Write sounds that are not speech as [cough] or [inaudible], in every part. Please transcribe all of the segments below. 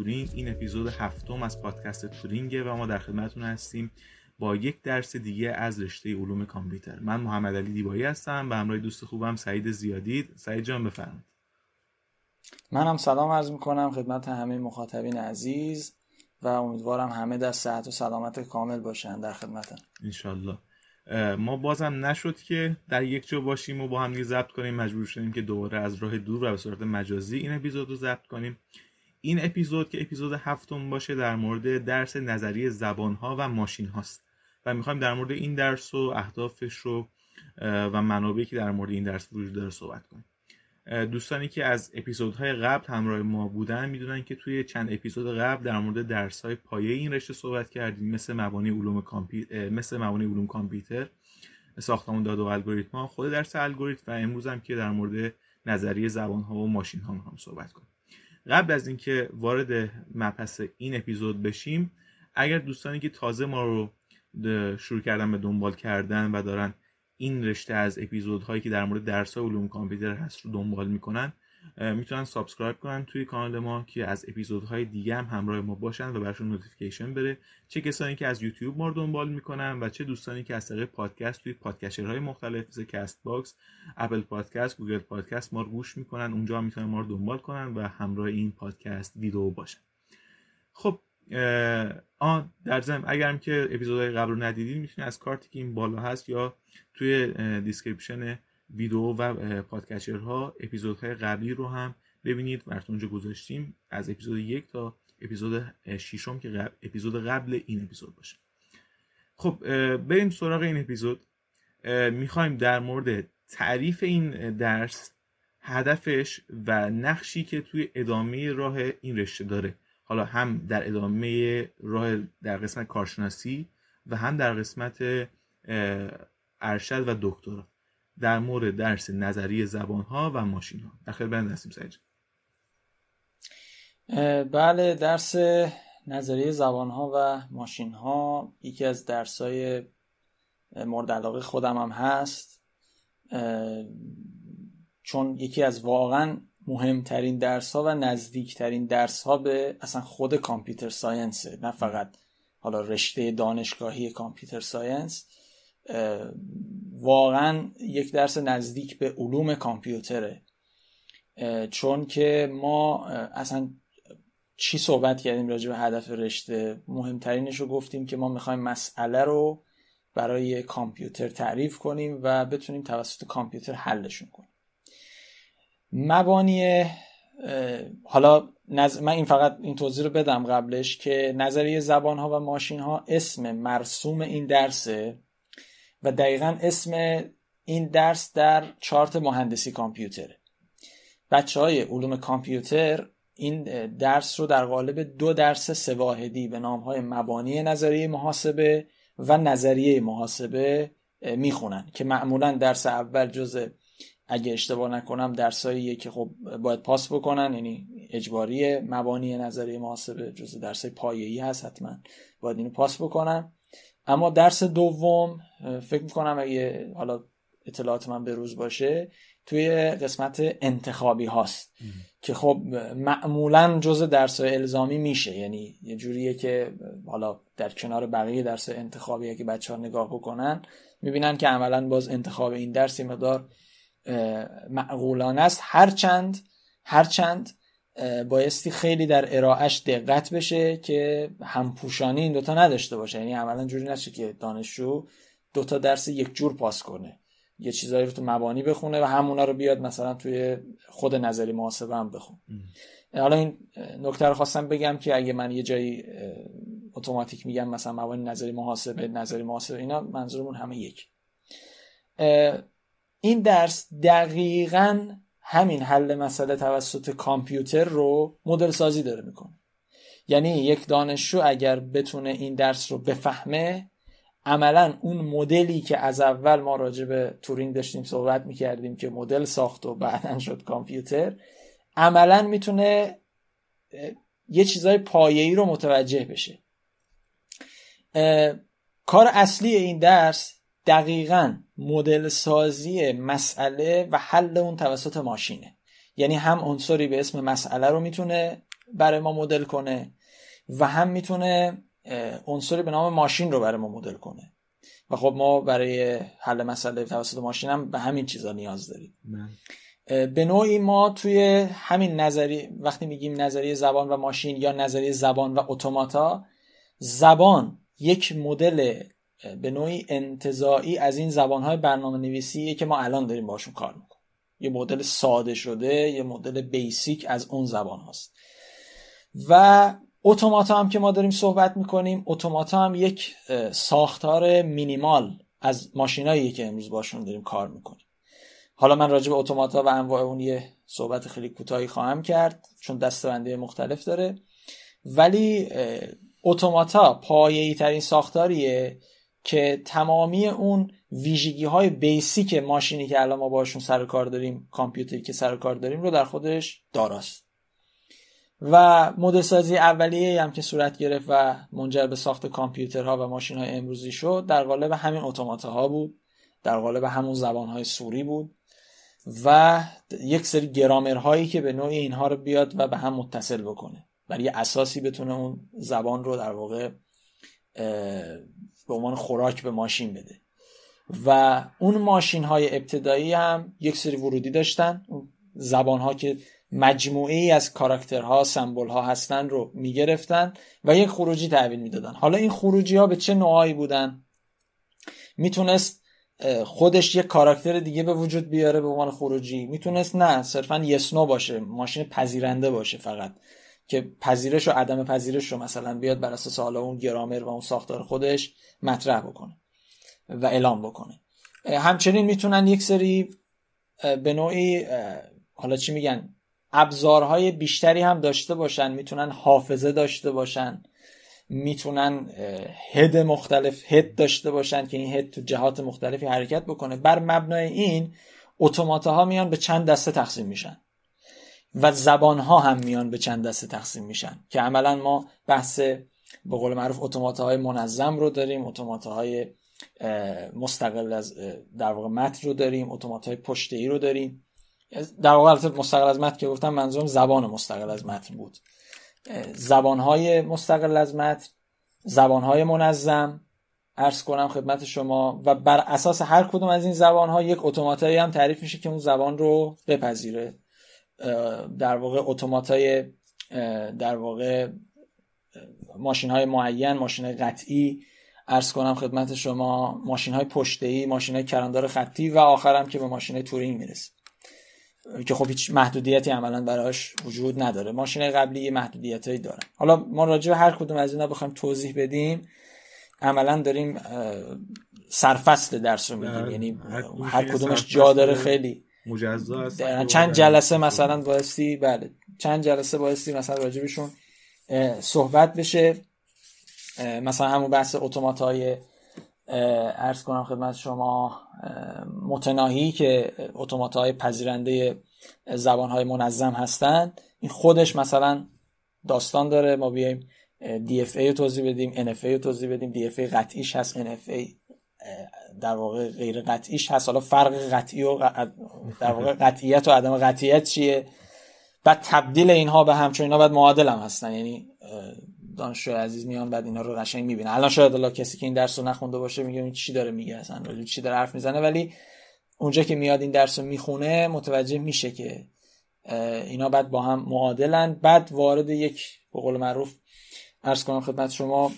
تورینگ این اپیزود هفتم از پادکست تورینگه و ما در خدمتتون هستیم با یک درس دیگه از رشته علوم کامپیوتر. من محمد علی دیبایی هستم به همراه دوست خوبم سعید زیادید. سعید جان بفرمایید. منم سلام عرض می‌کنم خدمت همه مخاطبین عزیز و امیدوارم همه در صحت و سلامت کامل باشن در خدمتم انشالله. ما بازم نشد که در یک جا باشیم و با هم ضبط کنیم. مجبور شدیم که دوباره از راه دور و به صورت مجازی این اپیزود رو ضبط کنیم. این اپیزود که اپیزود هفتم باشه در مورد درس نظری زبان ها و ماشین هاست و می‌خوایم در مورد این درس و اهدافش رو و منابعی که در مورد این درس وجود داره صحبت کنیم. دوستانی که از اپیزودهای قبل همراه ما بودن می‌دونن که توی چند اپیزود قبل در مورد درس های پایه این رشته صحبت کردیم مثل مبانی علوم مثل مبانی علوم کامپیوتر ساختمان داده و الگوریتم خود درس الگوریتم و امروز هم که در مورد نظریه زبان ها و ماشین ها هم صحبت کنیم. قبل از اینکه وارد مبحث این اپیزود بشیم اگر دوستانی که تازه ما رو شروع کردن به دنبال کردن و دارن این رشته از اپیزودهایی که در مورد درس علوم کامپیوتر هست رو دنبال می‌کنن می‌تونن subscribe کنن توی کانال ما که از اپیزودهای دیگه هم همراه ما باشن و براشون notification بره. چه کسانی که از یوتیوب ما رو دنبال می‌کنن و چه دوستانی که از طریق پادکست توی podcaster های مختلف مثل Castbox Apple Podcasts Google Podcasts ما رو گوش می‌کنن اونجا هم می‌تونن ما رو دنبال کنن و همراه این پادکست ویدیو باشن. خب آن در ضمن اگرم که اپیزودهای قبل رو ندیدید می‌تونید از کارتی که این بالا هست یا توی description ویدیو و podcatcher ها اپیزودهای قبلی رو هم ببینید. براتون اونجا گذاشتیم. از اپیزود یک تا اپیزود ششم که اپیزود قبل این اپیزود باشه. خب بریم سراغ این اپیزود. می‌خوایم در مورد تعریف این درس هدفش و نقشی که توی ادامه راه این رشته داره. حالا هم در ادامه راه در قسمت کارشناسی و هم در قسمت ارشد و دکترا. در مورد درس نظری زبان ها و ماشین ها در خیلی هستیم سعید بله درس نظریه زبان ها و ماشین ها یکی از درس های مورد علاقه خودم هم هست. چون یکی از واقعا مهمترین درس ها و نزدیکترین درس ها به اصلا خود کامپیوتر ساینسه نه فقط حالا رشته دانشگاهی کامپیوتر ساینس. واقعا یک درس نزدیک به علوم کامپیوتره. چون که ما اصلا چی صحبت کردیم راجع به هدف رشته؟ مهمترینش رو گفتیم که ما می‌خوایم مسئله رو برای کامپیوتر تعریف کنیم و بتونیم توسط کامپیوتر حلشون کنیم. مبانی حالا من این فقط این توضیح رو بدم قبلش که نظریه زبان ها و ماشین ها اسم مرسوم این درسه. و دقیقا اسم این درس در چارت مهندسی کامپیوتره. بچه های علوم کامپیوتر این درس رو در قالب دو درس سواهدی به نام های مبانی نظریه محاسبه و نظریه محاسبه می‌خونن که معمولا درس اول جز اگه اشتباه نکنم درسایی که خب باید پاس بکنن یعنی اجباری مبانی نظریه محاسبه جز درس پایه‌ای هست حتما باید اینو پاس بکنن. اما درس دوم فکر می‌کنم اگه حالا اطلاعات من به روز باشه توی قسمت انتخابی هاست. که خب معمولا جز درس الزامی میشه. یعنی یه جوریه که حالا در کنار بقیه درس انتخابی که بچه ها نگاه بکنن می‌بینن که عملا باز انتخاب این درس مقدار معقولانه است. هرچند هرچند بایستی خیلی در ارائهش دقت بشه که همپوشانی این دوتا نداشته باشه. یعنی عملا جوری نشه که دانشجو دوتا درس یک جور پاس کنه. یه چیزایی رو تو مبانی بخونه و همونا رو بیاد مثلا توی خود نظری محاسبه هم بخون حالا این نکته رو خواستم بگم که اگه من یه جایی اتوماتیک میگم مثلا مبانی نظری محاسبه نظری محاسبه اینا منظورمون همه یک. این درس دقیقا همین حل مسئله توسط کامپیوتر رو مدل سازی داره می‌کنه. یعنی یک دانشجو اگر بتونه این درس رو بفهمه عملا اون مدلی که از اول ما راجع به تورینگ داشتیم صحبت می‌کردیم که مدل ساخت و بعدا شد کامپیوتر عملا می‌تونه یه چیزای پایه‌ای رو متوجه بشه. کار اصلی این درس دقیقا مدل سازی مسئله و حل اون توسط ماشینه. یعنی هم عنصری به اسم مسئله رو می‌تونه برای ما مدل کنه و هم می‌تونه عنصری به نام ماشین رو برای ما مدل کنه. و خب ما برای حل مسئله توسط ماشین هم به همین چیزا نیاز داریم. به نوعی ما توی همین نظری وقتی میگیم نظریه زبان و ماشین یا نظریه زبان و اتوماتا زبان یک مدل به نوعی انتظاعی از این زبانهای برنامه نویسیه که ما الان داریم باشون کار می‌کنیم. یه مدل ساده شده یه مدل بیسیک از اون زبان هاست. و اتوماتا هم که ما داریم صحبت می‌کنیم اتوماتا هم یک ساختار مینیمال از ماشینایی که امروز باشون داریم کار می‌کنیم. حالا من راجع به اتوماتا و انواع اون یه صحبت خیلی کوتاهی خواهم کرد چون دستبندی مختلف داره. ولی اتوماتا پایه‌ای ترین ساختاریه که تمامی اون ویژگی های بیسیک ماشینی که الان ما باشون سر کار داریم کامپیوتری که سر کار داریم رو در خودش داراست. و مدل سازی اولیه هم که صورت گرفت و منجر به ساخت کامپیوترها و ماشین های امروزی شد در قالب همین اتوماتاها بود در قالب همون زبان های سوری بود و یک سری گرامرهایی که به نوعی اینها رو بیاد و به هم متصل بکنه. برای اساسی بتونه اون زبان رو در واقع به عنوان خوراک به ماشین بده. و اون ماشین های ابتدایی هم یک سری ورودی داشتن. زبان ها که مجموعه ای از کاراکترها سمبل ها هستن رو می‌گرفتن و یک خروجی تحویل می‌دادن. حالا این خروجی ها به چه نوعایی بودن؟ می‌تونست خودش یک کاراکتر دیگه به وجود بیاره به عنوان خروجی. می‌تونست نه صرفا یسنو باشه ماشین پذیرنده باشه فقط. که پذیرش و عدم پذیرش رو مثلا بیاد بر اساس حالا اون گرامر و اون ساختار خودش مطرح بکنه و اعلام بکنه. همچنین می‌تونن یک سری به نوعی حالا چی میگن ابزارهای بیشتری هم داشته باشن می‌تونن حافظه داشته باشن می‌تونن هد مختلف هد داشته باشن که این هد تو جهات مختلفی حرکت بکنه. بر مبنای این اتوماتاها میان به چند دسته تقسیم میشن. و زبان ها هم میان به چند دسته تقسیم میشن که عملا ما بحث به قول معروف اتوماتاهای منظم رو داریم اتوماتاهای مستقل از در واقع متن رو داریم اتوماتای پشته ای رو داریم. در واقع مستقل از متن که گفتم منظورم زبان مستقل از متن بود. زبانهای مستقل از متن زبانهای منظم ارز کنم خدمت شما و بر اساس هر کدوم از این زبانها یک اتوماتایی هم تعریف میشه که اون زبان رو بپذیره. در واقع اتوماتای در واقع ماشین های معین ماشین های قطعی ارز کنم خدمت شما ماشین های پشته ای ماشین های کراندار خطی و آخرم که به ماشین های تورینگ می‌رسه. که خب هیچ محدودیتی عملا براش وجود نداره. ماشین قبلی یه محدودیت دارن. حالا ما راجع به هر کدوم از اینا بخوایم توضیح بدیم. عملا داریم سرفصل درس رو میدیم. یعنی هر کدومش جا داره. خیلی. مجزا است چند جلسه مثلا بایستی بله. چند جلسه بایستی مثلا راجبشون صحبت بشه. مثلا همون بحث اتومات های ارز کنم خدمت شما متناهی که اتومات های پذیرنده زبان های منظم هستند این خودش مثلا داستان داره. ما بیایم DFA رو توضیح بدیم NFA رو توضیح بدیم. DFA قطعیش هست NFA در واقع غیر قطعیش هست حالا فرق قطعی و در واقع قطعیت و عدم قطعیت چیه؟ بعد تبدیل اینها به هم چون اینا بعد معادل هم هستن. یعنی دانشجو عزیز میان بعد اینا رو قشنگ می‌بینه الان شاید الله کسی که این درس رو نخونده باشه میگه این چی داره میگه اصلا؟ راجع چی داره حرف می‌زنه؟ ولی اونجا که میاد این درس رو می‌خونه متوجه میشه که اینا بعد با هم معادلن. بعد وارد یک به قول معروف عرض کنم خدمت شما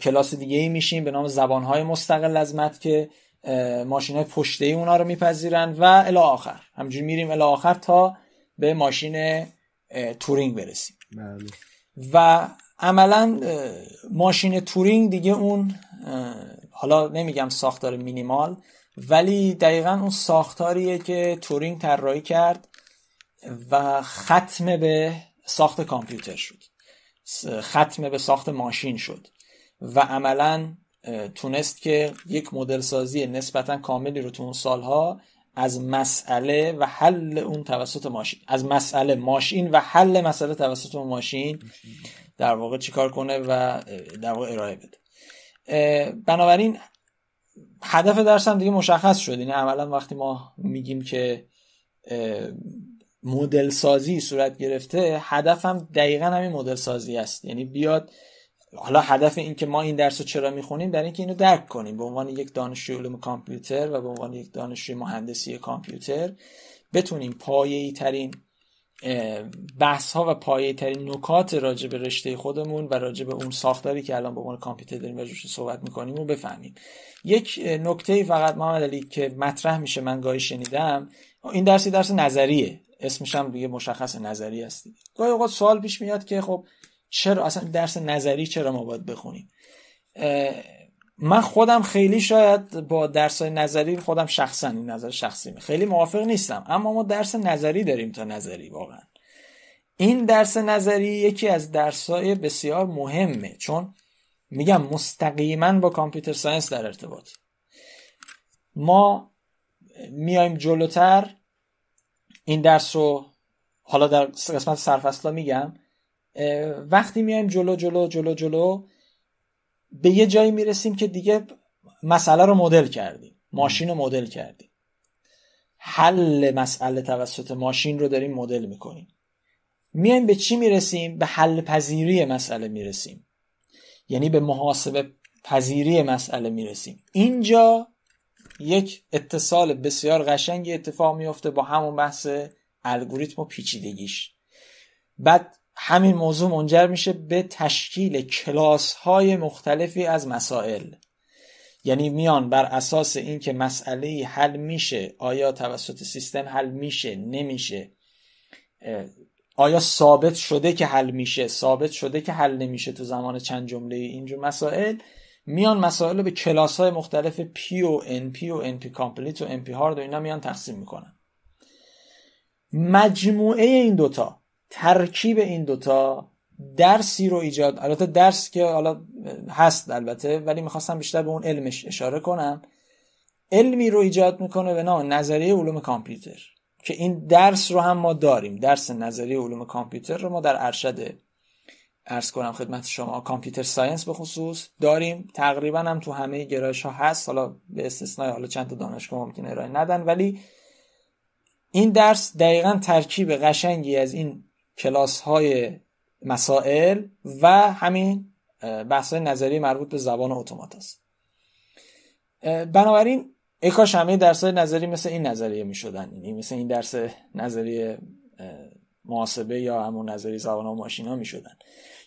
کلاس دیگه ای میشیم به نام زبانهای مستقل از مت که ماشین های پشته ای اونا رو میپذیرن و الی آخر. همینجوری میریم الی آخر تا به ماشین تورینگ برسیم. بله. و عملا ماشین تورینگ دیگه اون حالا نمیگم ساختار مینیمال ولی دقیقا اون ساختاریه که تورینگ طراحی کرد و ختم به ساخت کامپیوتر شد. ختم به ساخت ماشین شد. و عملا تونست که یک مدل سازی نسبتا کاملی رو تو اون سالها از مسئله و حل اون توسط ماشین از مسئله ماشین و حل مسئله توسط اون ماشین در واقع چیکار کنه و در واقع ارائه بده. بنابراین هدف درس هم دیگه مشخص شد. یعنی عملا وقتی ما میگیم که مدل سازی صورت گرفته هدفم دقیقا همین مدل سازی است. یعنی بیاد حالا هدف این که ما این درس رو چرا می‌خونیم برای اینکه اینو درک کنیم. به عنوان یک دانشجوی علوم کامپیوتر و به عنوان یک دانشجوی مهندسی کامپیوتر بتونیم پایه‌ای ترین بحث ها و پایه ترین نکات راجع به رشته خودمون و راجع به اون ساختاری که الان به عنوان کامپیوتر داریم راجعش صحبت می‌کنیم رو بفهمیم. یک نکته فقط محمد علی که مطرح میشه من گاهی شنیدم این درسی درس نظریه. اسمش هم دیگه مشخص نظری است گاهی اوقات سوال پیش میاد که خب چرا اصلا درس نظری چرا ما باید بخونیم؟ من خودم خیلی شاید با درس نظری خودم شخصا این نظر شخصیمه. خیلی موافق نیستم اما ما درس نظری داریم تا نظری واقعا. این درس نظری یکی از درسای بسیار مهمه چون میگم مستقیما با کامپیوتر ساینس در ارتباط. ما میایم جلوتر این درس رو حالا در قسمت سرفصلا میگم وقتی میایم جلو جلو جلو جلو به یه جایی می‌رسیم که دیگه مسئله رو مدل کردیم. ماشین رو مدل کردیم. حل مسئله توسط ماشین رو داریم مدل می‌کنیم. میایم به چی می‌رسیم؟ به حل پذیری مسئله می‌رسیم. یعنی به محاسبه پذیری مسئله می‌رسیم. اینجا یک اتصال بسیار قشنگی اتفاق میفته با همون بحث الگوریتم و پیچیدگیش. بعد همین موضوع منجر میشه به تشکیل کلاس های مختلفی از مسائل. یعنی میان بر اساس اینکه مسئله حل میشه آیا توسط سیستم حل میشه نمیشه آیا ثابت شده که حل میشه ثابت شده که حل نمیشه تو زمان چند جمله اینجور مسائل میان مسائل رو به کلاس های مختلف P و NP و NP complete و NP hard و اینا میان تقسیم می‌کنن. مجموعه این دوتا ترکیب این دوتا درسی رو ایجاد البته درس که حالا هست البته ولی می‌خواستم بیشتر به اون علمش اشاره کنم. علمی رو ایجاد می‌کنه به نام نظریه علوم کامپیوتر که این درس رو هم ما داریم. درس نظریه علوم کامپیوتر رو ما در ارشد ارز کنم خدمت شما کامپیوتر ساینس به خصوص داریم. تقریبا هم تو همه گرایش ها هست. حالا به استثنای حالا چند تا دانشگاه ممکنه ارائه ندن ولی این درس دقیقا ترکیب قشنگی از این کلاس های مسائل و همین بحث نظری مربوط به زبان اتومات است. بنابراین اکاش همه درس نظری مثل این نظریه می شدن یعنی مثل این درس نظریه محاسبه یا همون نظریه زبان و ماشین ها می شدن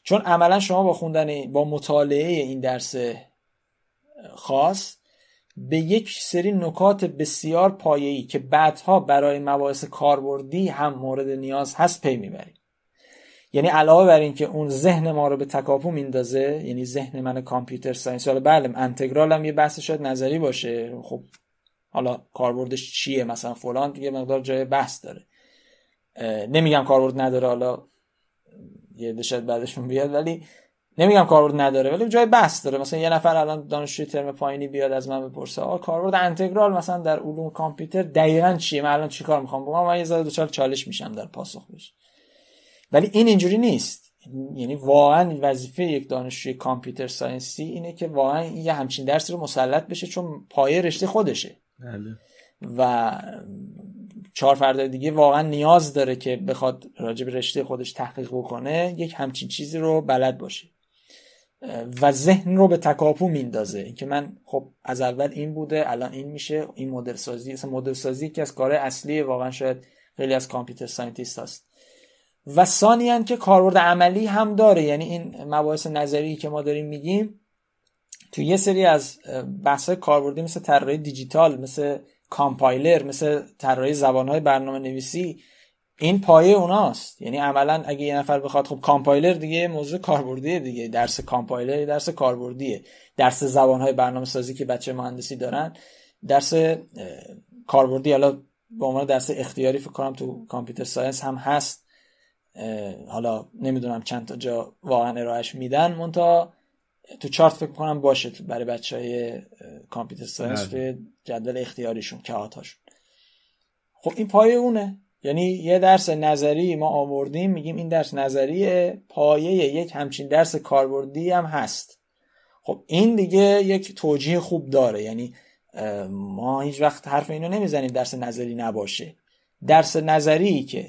چون عملا شما با خوندن با مطالعه این درس خاص به یک سری نکات بسیار پایه‌ای که بعدها برای مباحث کاربردی هم مورد نیاز هست پی می‌بریم یعنی علاوه بر اینکه اون ذهن ما رو به تکاپو میندازه یعنی ذهن من computer science حالا بله انتگرال هم یه بحث شاید نظری باشه خب حالا کاربردش چیه؟ مثلا فلان یه مقدار جای بحث داره. نمیگم کاربرد نداره حالا یه دشت بعدشون بیاد ولی نمیگم کاربرد نداره ولی جای بحث داره. مثلا یه نفر الان دانشجوی ترم پایینی بیاد از من بپرسه آ کاربرد انتگرال مثلا در علوم کامپیوتر دقیقا چیه؟ من الان چیکار می‌خوام بکنم؟ من یه ذره دوچار چالش میشم در پاسخ بشه ولی این اینجوری نیست. یعنی واقعا وظیفه یک دانشجوی کامپیوتر ساینسی اینه که واقعا یه همچین درسی رو مسلط بشه چون پایه رشته خودشه. بله. و چهار فرد دیگه واقعا نیاز داره که بخواد راجع به رشته خودش تحقیق بکنه یک همچین چیزی رو بلد باشه. و ذهن رو به تکاپو میندازه. اینکه من خب از اول این بوده الان این میشه این مدل سازی اصلا مدل سازی که از کار اصلی واقعا شاید خیلی از computer scientist هست. و ثانیا که کاربرد عملی هم داره. یعنی این مباحث نظری که ما داریم میگیم تو یه سری از بحث کاربردی مثل طراحی دیجیتال مثل کامپایلر مثل طراحی زبانهای برنامه نویسی این پایه اوناست. یعنی عملا اگه یه نفر بخواد خب کامپایلر دیگه موضوع کاربردیه دیگه. درس کامپایلر درس کاربردیه. درس زبانهای برنامه سازی که بچه مهندسی دارن درس کاربردی. حالا به عنوان درس اختیاری فکر کنم تو computer science هم هست. حالا نمی‌دونم چند تا جا واقعا ارائهش میدن. منتها تو چارت فکر کنم باشه تو برای بچه های کامپیوتر ساینس بله. توی جدول اختیاریشون که هاشون خب این پایه اونه. یعنی یه درس نظری ما آوردیم میگیم این درس نظری پایه یک همچین درس کاربردی هم هست. خب این دیگه یک توجیه خوب داره. یعنی ما هیچ وقت حرف اینو نمی‌زنیم درس نظری نباشه. درس نظری که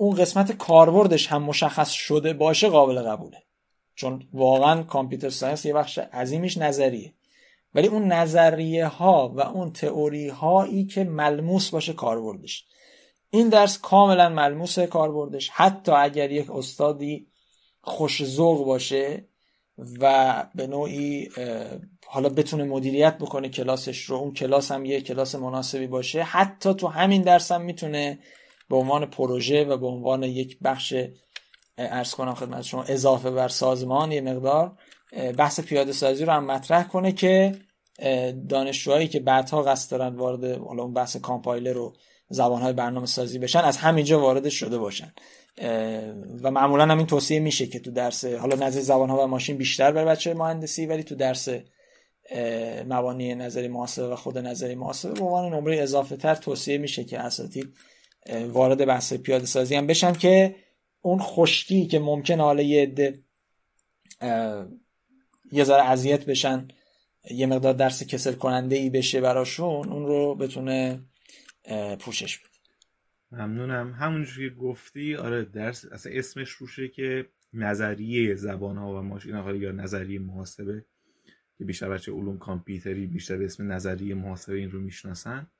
اون قسمت کاربردش هم مشخص شده باشه قابل قبوله. چون واقعا computer science یه بخش عظیمش نظریه. ولی اون نظریه ها و اون تئوری هایی که ملموس باشه کاربردش. این درس کاملا ملموس کاربردش. حتی اگر یک استادی خوش ذوق باشه و به نوعی حالا بتونه مدیریت بکنه کلاسش رو اون کلاس هم یه کلاس مناسبی باشه حتی تو همین درس هم می‌تونه به عنوان پروژه و به عنوان یک بخش ارز کنم خدمت شما اضافه بر سازمان یه مقدار بحث پیاده سازی رو هم مطرح کنه که دانشجوهایی که بعدها قصد دارن وارد حالا اون بحث کامپایلر رو زبانهای برنامه سازی بشن از همینجا وارد شده باشن. و معمولا هم این توصیه میشه که تو درس حالا نظر زبان ها و ماشین بیشتر بر بچه مهندسی ولی تو درس مبانی نظری محاسبه و خود نظری محاسبه به عنوان نمره اضافه تر توصیه میشه که اساتید وارد بحث پیاده سازی هم بشن که اون خشکی که ممکن حالا یه عده یه ذره اذیت بشن یه مقدار درس کسل کننده ای بشه براشون اون رو بتونه پوشش بده. ممنونم. همونجور که گفتی آره درس اصلا اسمش روشه که نظریه زبان ها و ماشین ها یا نظریه محاسبه که بیشتر بچه علوم کامپیوتری بیشتر به اسم نظریه محاسبه این رو می‌شناسن.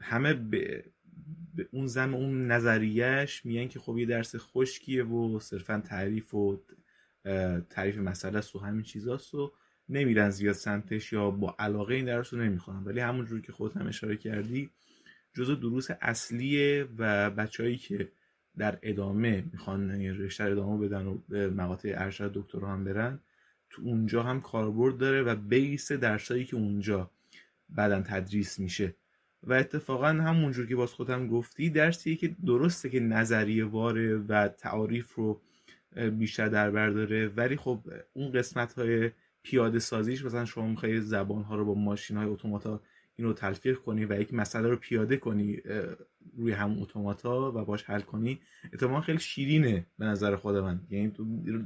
همه به, به اون زم اون نظریهش میگن که خب یه درس خشکیه و صرفا تعریف و تعریف مسئله است و همین چیزاست و نمیرن زیاد سمتش یا با علاقه این درس رو نمی‌خوان ولی همونجور که خودت هم اشاره کردی جزو دروس اصلیه و بچههایی که در ادامه می‌خوان رشته ادامه بدن و به مقاطع ارشد دکترا هم برن تو اونجا هم کاربرد داره و بیس درسایی که اونجا بعدا تدریس میشه. و اتفاقا همونجور که باز خودم گفتی درسیه که درسته که نظریه واره و تعاریف رو بیشتر در بر داره. ولی خب اون قسمت های پیاده سازیش مثلا شما می‌خوای زبان ها رو با ماشین های اتوماتا اینو تلفیق کنی و یک مسئله رو پیاده کنی روی هم اتوماتا و باش حل کنی اتفاقا خیلی شیرینه به نظر خود من. یعنی تو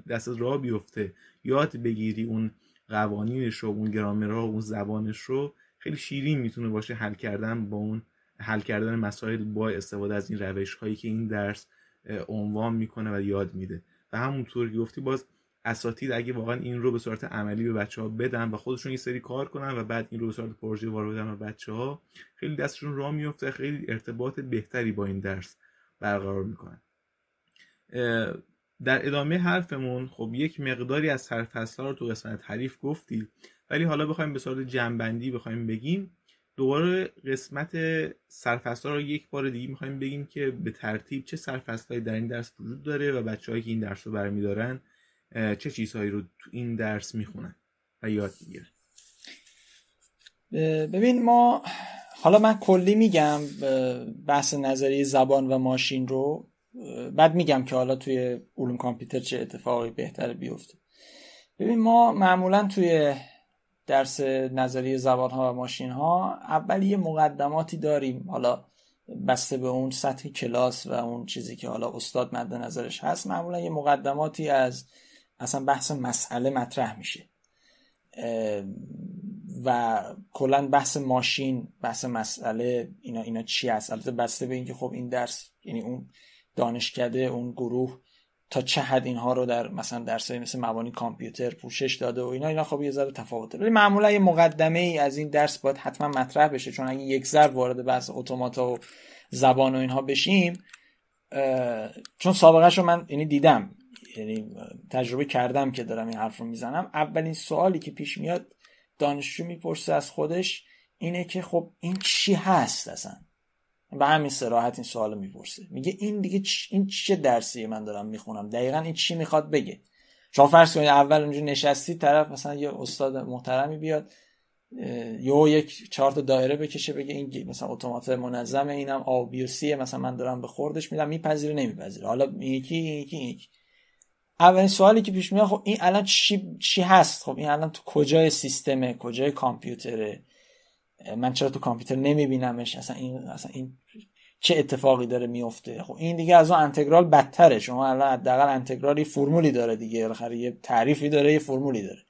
دست راه بیفته. یاد بگیری اون قوانینش رو اون گرامرها و اون زبانش رو خیلی شیرین می‌تونه باشه حل کردن با اون حل کردن مسائل با استفاده از این روش هایی که این درس عنوان می‌کنه و یاد میده. و همونطور که گفتی باز اساتید اگه واقعا این رو به صورت عملی به بچه ها بدن و خودشون یه سری کار کنن و بعد این رو به صورت پروژه وارد بدن به بچه ها خیلی دستشون راه میفته خیلی ارتباط بهتری با این درس برقرار می‌کنن. در ادامه حرفمون خب یک مقداری از سرفصل رو تو قسمت تعریف گفتی. ولی حالا بخوایم به صورت جنبندی بخوایم بگیم. دوباره قسمت سرفصل رو یک بار دیگه می‌خوایم بگیم که به ترتیب چه سرفصلهایی در این درس وجود داره و بچههایی که این درس رو برمیدارن چه چیزهایی رو تو این درس می‌خونن و یاد می‌گیرن. ببین ما حالا من کلی میگم بحث نظری زبان و ماشین رو. بعد میگم که حالا توی علوم کامپیوتر چه اتفاقی بهتر بیفته. ببین ما معمولا توی درس نظری زبان ها و ماشین ها اول یه مقدماتی داریم. حالا بسته به اون سطح کلاس و اون چیزی که حالا استاد مد نظرش هست معمولا یه مقدماتی از اصلا بحث مسئله مطرح میشه. و کلا بحث ماشین بحث مسئله اینا اینا چی هست؟ البته بسته به اینکه خب این درس یعنی اون دانشکده اون گروه تا چه حد اینها رو در مثلا درسای مثل مبانی کامپیوتر پوشش داده و اینا اینا خب یه ذره تفاوته. ولی معمولا یه مقدمه ای از این درس باید حتما مطرح بشه چون اگه یک ضرب وارد بحث اتوماتا و زبان و اینها بشیم چون سابقه رو من یعنی دیدم یعنی تجربه کردم که دارم این حرف رو می‌زنم. اولین سوالی که پیش میاد دانشجو می‌پرسه از خودش اینه که خب این چی هست اصلا؟ به همین سراحت این سوال می‌پرسه. میگه این دیگه این چه درسیه من دارم می‌خونم؟ دقیقا این چی می‌خواد بگه؟ شما فرض کنید اول اونجا نشستی طرف مثلا یه استاد محترمی بیاد یه یک چهار تا دایره بکشه بگه این مثلا اتومات منظمه اینم آبی و سیه مثلا من دارم به خوردش میدم میپذیره نمیپذیره. حالا یکی یکی یکی. اولین سوالی که پیش میاد خب این الان چی, چی هست؟ خب این الان تو کجای سیستمه کجای کامپیوتره؟ من چرا تو کامپیوتر نمیبینمش؟ اصلا این اصلا این چه اتفاقی داره میفته؟ خب این دیگه از اون انتگرال بدتره. شما الان حداقل انتگرال فرمولی داره دیگه. بالاخره یه تعریفی داره یه فرمولی داره.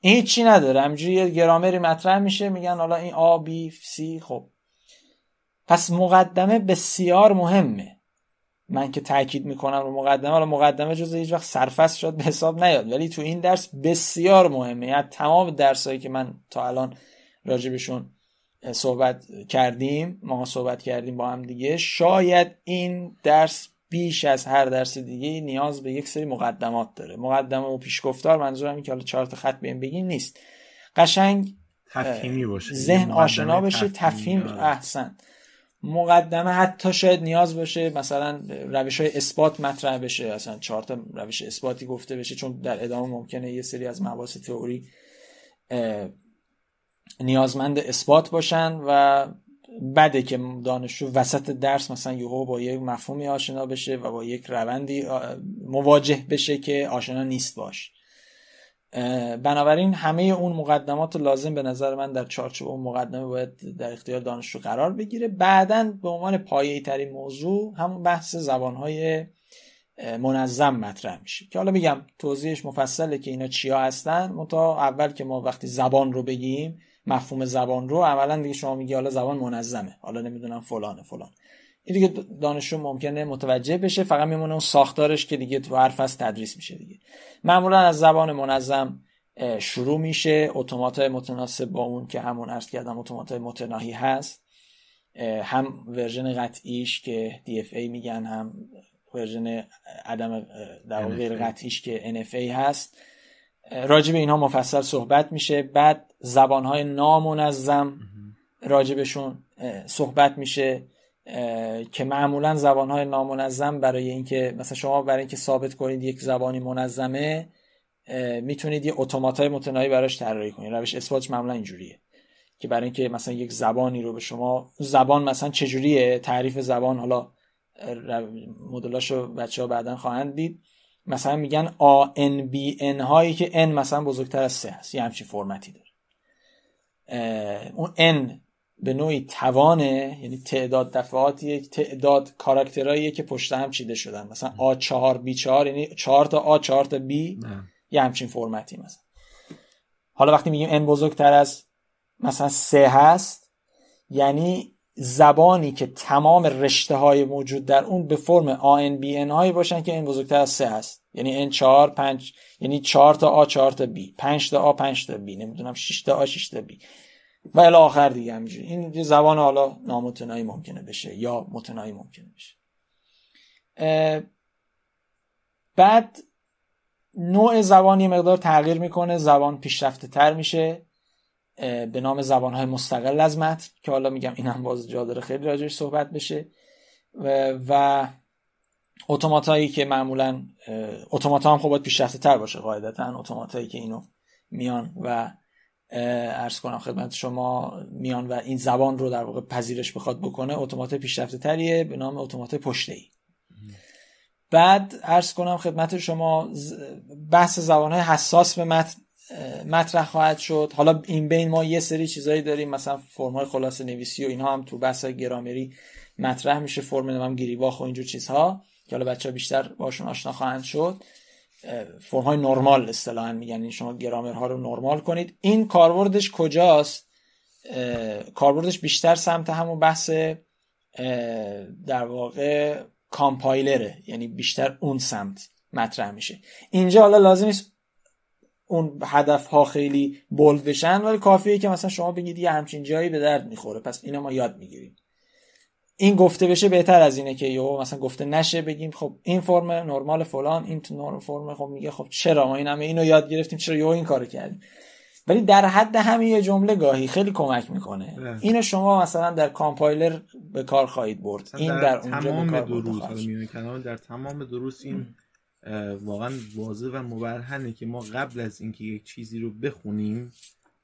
این هیچی نداره. همینجوری یه گرامری مطرح میشه میگن حالا این آ بی سی خب. پس مقدمه بسیار مهمه. من که تاکید می‌کنم رو مقدمه حالا مقدمه جز هیچ وقت سرفست شد به حساب نیاد. ولی تو این درس بسیار مهمه. یعنی تمام درسایی که من تا الان راجبشون صحبت کردیم ما صحبت کردیم با هم دیگه. شاید این درس بیش از هر درس دیگه نیاز به یک سری مقدمات داره. مقدمه و پیشگفتار منظورم این که حالا چهار خط بهم بگین نیست. قشنگ تفهیمی باشه. ذهن آشنا بشه تفهیم آره. احسن. مقدمه حتی شاید نیاز باشه مثلا روش های اثبات مطرح بشه اصلا چهار تا روش اثباتی گفته بشه چون در ادامه ممکنه یه سری از مباحث تئوری نیازمند اثبات باشن و بده که دانشجو وسط درس مثلا یهو با یک مفهومی آشنا بشه و با یک روندی مواجه بشه که آشنا نیست باش. بنابراین همه اون مقدمات لازم به نظر من در چارچوب اون مقدمه باید در اختیار دانشجو قرار بگیره. بعدا به عنوان پایه‌ای ترین موضوع همون بحث زبانهای منظم مطرح میشه. که حالا میگم توضیحش مفصله که اینا چیا هستن. منتها اول که ما وقتی زبان رو بگیم مفهوم زبان رو عملا دیگه شما میگی حالا زبان منظمه. حالا نمی‌دونم فلانه فلان این دیگه دانشجو ممکنه متوجه بشه فقط میمونه اون ساختارش که دیگه تو هر فصل تدریس میشه دیگه. معمولا از زبان منظم شروع میشه. اتومات متناسب با اون که همون عرض کردم اتومات متناهی هست. هم version قطعیش که DFA میگن هم version عدم در غیر قطعیش که NFA هست. راجع به اینها مفصل صحبت میشه. بعد زبانهای نامنظم راجبشون صحبت میشه که معمولا زبانهای نامنظم برای اینکه مثلا شما برای اینکه ثابت کنید یک زبانی منظمه می‌تونید یه اتوماتای متناهی براش طراحی کنید. روش اثباتش معمولا اینجوریه که برای اینکه مثلا یک زبانی رو به شما زبان مثلا چجوریه؟ تعریف زبان حالا مدلاشو بچه ها بعدا خواهند دید. مثلا میگن A N B N هایی که N مثلا بزرگتر از 3 هست. یه همچین فرمتی داره. اون N به نوعی توانه یعنی تعداد دفعاتی تعداد کاراکترهاییه که پشت هم چیده شدن. مثلا A4 B4 یعنی 4 تا A 4 تا B یه همچین فرمتی مثلا. حالا وقتی میگیم N بزرگتر از مثلا 3 هست یعنی زبانی که تمام رشته های موجود در اون به فرم AN BN هایی باشن که این بزرگتر از 3 هست. یعنی N 4 5 یعنی 4 تا A 4 تا B. 5 تا A 5 تا B. نمی‌دونم 6 تا A 6 تا B. و الی آخر دیگه همینجوری. این زبان حالا نامتناهی ممکنه بشه یا متناهی ممکنه بشه. بعد نوع زبانی مقدار تغییر می‌کنه. زبان پیشرفته تر میشه. به نام زبان های مستقل از متن که حالا میگم این هم باز جا داره خیلی راجعش صحبت بشه. و, و اتومات هایی که معمولا اتومات هم خب باید پیشرفته تر باشه قاعدتا. اتومات هایی که اینو میان و ارز کنم خدمت شما میان و این زبان رو در واقع پذیرش بخواد بکنه اتومات پیشرفته تریه به نام اتومات پشته بعد ارز کنم خدمت شما بحث زبان های حساس به متن مطرح خواهد شد. حالا این بین ما یه سری چیزایی داریم مثلا فرم های خلاصه نویسی و اینها هم تو بحث گرامری مطرح میشه فرم نمیم گیریواخ و اینجور چیزها که حالا بچه ها بیشتر باشون آشنا خواهند شد. فرم های نرمال اصطلاحا میگن این شما گرامرها رو نرمال کنید. این کاربردش کجاست؟ کاربردش بیشتر سمت همون بحث در واقع کامپایلره. یعنی بیشتر اون سمت مطرح میشه. اینجا حالا لازم نیست اون هدف ها خیلی بولد بشن ولی کافیه که مثلا شما بگید یه همچین جایی به درد می‌خوره. پس اینو ما یاد می‌گیریم. این گفته بشه بهتر از اینه که یهو مثلا گفته نشه بگیم خب این فرم نرمال فلان این فرم خب میگه خب چرا ما این همه اینو یاد گرفتیم چرا یهو این کارو کردیم. ولی در حد همین یه جمله گاهی خیلی کمک می‌کنه. بله. اینو شما مثلا در کامپایلر به کار خواهید برد. این در, در اونجا تمام دروس در تمام دروس این واقعا واضح و مبرهنه که ما قبل از اینکه یک چیزی رو بخونیم